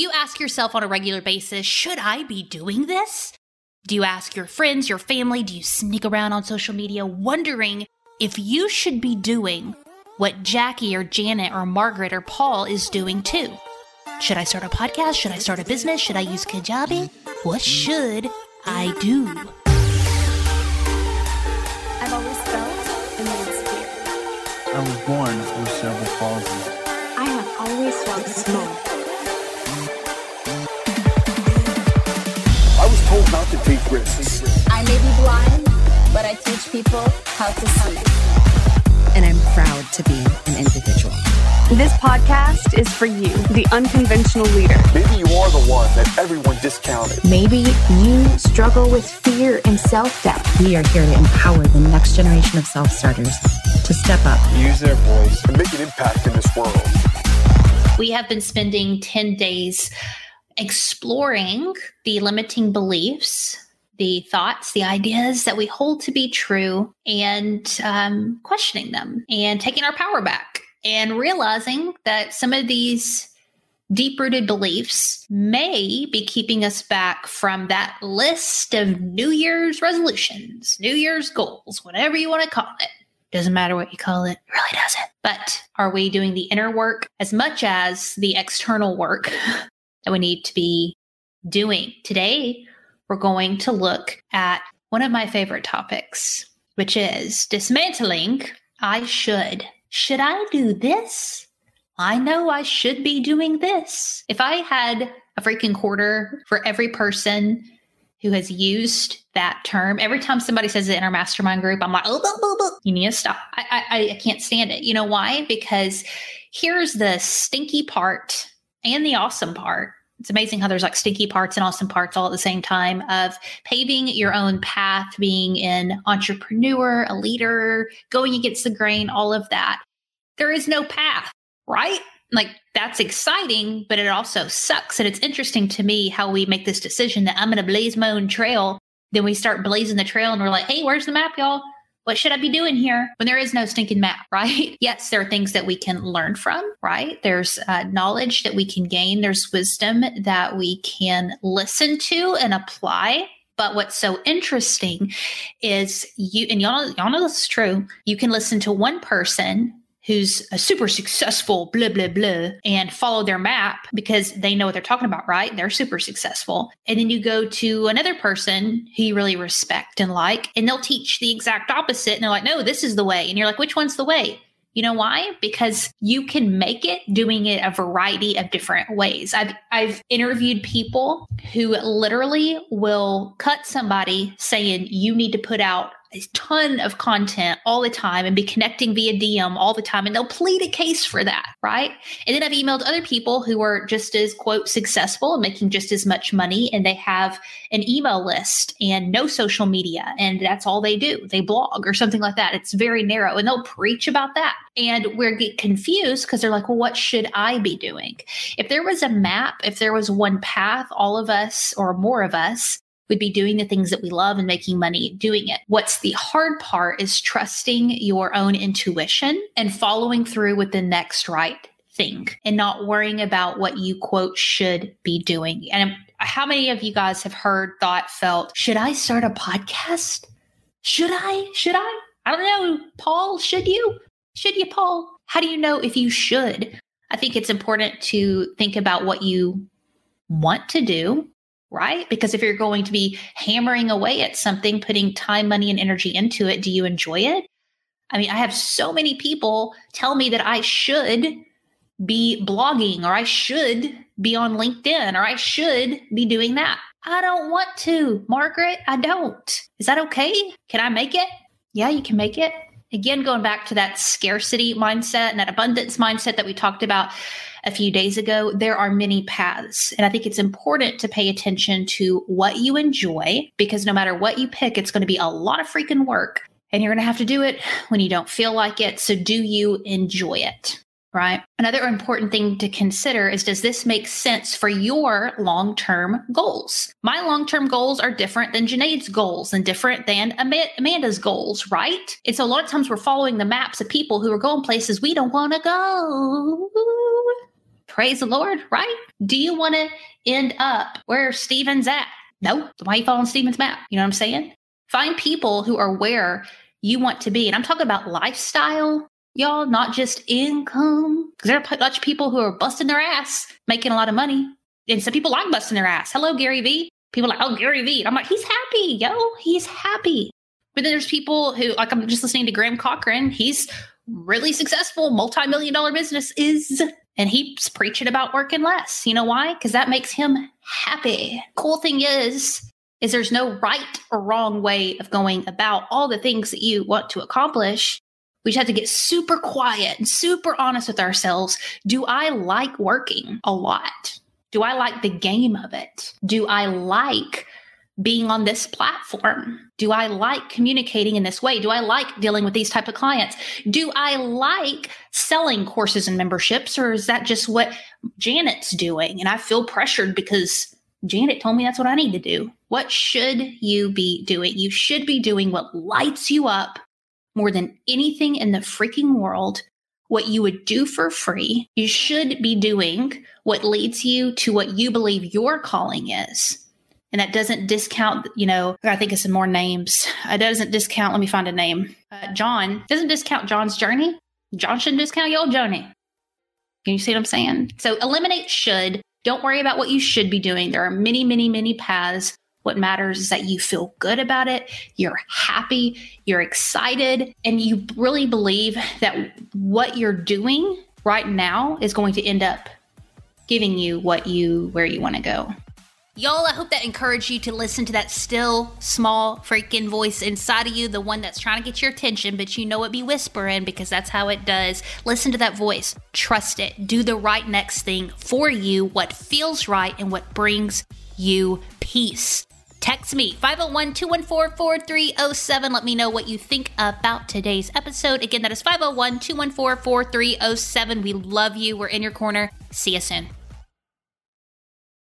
Do you ask yourself on a regular basis, should I be doing this? Do you ask your friends, your family? Do you sneak around on social media wondering if you should be doing what Jackie or Janet or Margaret or Paul is doing too? Should I start a podcast? Should I start a business? Should I use Kajabi? What should I do? I've always felt and needed fear. I was born with cerebral palsy. I have always felt small. Told not to take risks. I may be blind, but I teach people how to see. And I'm proud to be an individual. This podcast is for you, the unconventional leader. Maybe you are the one that everyone discounted. Maybe you struggle with fear and self doubt. We are here to empower the next generation of self starters to step up, use their voice, and make an impact in this world. We have been spending 10 days exploring the limiting beliefs, the thoughts, the ideas that we hold to be true, and um, questioning them and taking our power back and realizing that some of these deep rooted beliefs may be keeping us back from that list of New Year's resolutions, New Year's goals, whatever you want to call it. Doesn't matter what you call it, it really doesn't. But are we doing the inner work as much as the external work that we need to be doing. Today, we're going to look at one of my favorite topics, which is dismantling I should. Should I do this? I know I should be doing this. If I had a freaking quarter for every person who has used that term, every time somebody says it in our mastermind group, I'm like, oh, oh, oh, oh. you need to stop. I, I, I can't stand it. You know why? Because here's the stinky part and the awesome part it's amazing how there's like stinky parts and awesome parts all at the same time of paving your own path, being an entrepreneur, a leader, going against the grain, all of that. There is no path, right? Like that's exciting, but it also sucks. And it's interesting to me how we make this decision that I'm going to blaze my own trail. Then we start blazing the trail and we're like, hey, where's the map, y'all? What should I be doing here when there is no stinking map, right? Yes, there are things that we can learn from, right? There's uh, knowledge that we can gain, there's wisdom that we can listen to and apply. But what's so interesting is you, and y'all, y'all know this is true. You can listen to one person who's a super successful, blah, blah, blah, and follow their map because they know what they're talking about, right? They're super successful. And then you go to another person who you really respect and like, and they'll teach the exact opposite. And they're like, no, this is the way. And you're like, which one's the way? You know why? Because you can make it doing it a variety of different ways. I've I've interviewed people who literally will cut somebody saying you need to put out a ton of content all the time and be connecting via DM all the time. And they'll plead a case for that, right? And then I've emailed other people who are just as, quote, successful and making just as much money. And they have an email list and no social media. And that's all they do. They blog or something like that. It's very narrow and they'll preach about that. And we're get confused because they're like, well, what should I be doing? If there was a map, if there was one path, all of us or more of us would be doing the things that we love and making money doing it. What's the hard part is trusting your own intuition and following through with the next right thing and not worrying about what you quote should be doing. And how many of you guys have heard, thought, felt, should I start a podcast? Should I? Should I? I don't know. Paul, should you? Should you, Paul? How do you know if you should? I think it's important to think about what you want to do right? Because if you're going to be hammering away at something, putting time, money, and energy into it, do you enjoy it? I mean, I have so many people tell me that I should be blogging or I should be on LinkedIn or I should be doing that. I don't want to, Margaret. I don't. Is that okay? Can I make it? Yeah, you can make it. Again, going back to that scarcity mindset and that abundance mindset that we talked about a few days ago, there are many paths. And I think it's important to pay attention to what you enjoy because no matter what you pick, it's going to be a lot of freaking work. And you're going to have to do it when you don't feel like it. So, do you enjoy it? Right? Another important thing to consider is does this make sense for your long term goals? My long term goals are different than Janae's goals and different than Amanda's goals, right? And so a lot of times we're following the maps of people who are going places we don't want to go Praise the Lord, right? Do you want to end up where Steven's at? No. Why you follow Steven's map? You know what I'm saying? Find people who are where you want to be. And I'm talking about lifestyle, y'all, not just income. Because there are a bunch of people who are busting their ass, making a lot of money. And some people like busting their ass. Hello, Gary Vee. People like, oh, Gary Vee. I'm like, he's happy, yo. He's happy. But then there's people who, like, I'm just listening to Graham Cochrane. He's really successful, multi million dollar business is, and he's preaching about working less. You know why? Because that makes him happy. Cool thing is, is there's no right or wrong way of going about all the things that you want to accomplish. We just have to get super quiet and super honest with ourselves. Do I like working a lot? Do I like the game of it? Do I like being on this platform? Do I like communicating in this way? Do I like dealing with these type of clients? Do I like selling courses and memberships or is that just what Janet's doing and I feel pressured because Janet told me that's what I need to do. What should you be doing? You should be doing what lights you up more than anything in the freaking world. What you would do for free. You should be doing what leads you to what you believe your calling is. And that doesn't discount, you know, I think of some more names. It doesn't discount, let me find a name. Uh, John doesn't discount John's journey. John shouldn't discount your journey. Can you see what I'm saying? So eliminate should don't worry about what you should be doing. There are many, many, many paths. What matters is that you feel good about it, you're happy, you're excited, and you really believe that what you're doing right now is going to end up giving you what you where you want to go. Y'all, I hope that encouraged you to listen to that still small freaking voice inside of you, the one that's trying to get your attention, but you know it be whispering because that's how it does. Listen to that voice, trust it, do the right next thing for you, what feels right and what brings you peace. Text me 501 214 4307. Let me know what you think about today's episode. Again, that is 501 214 4307. We love you. We're in your corner. See you soon.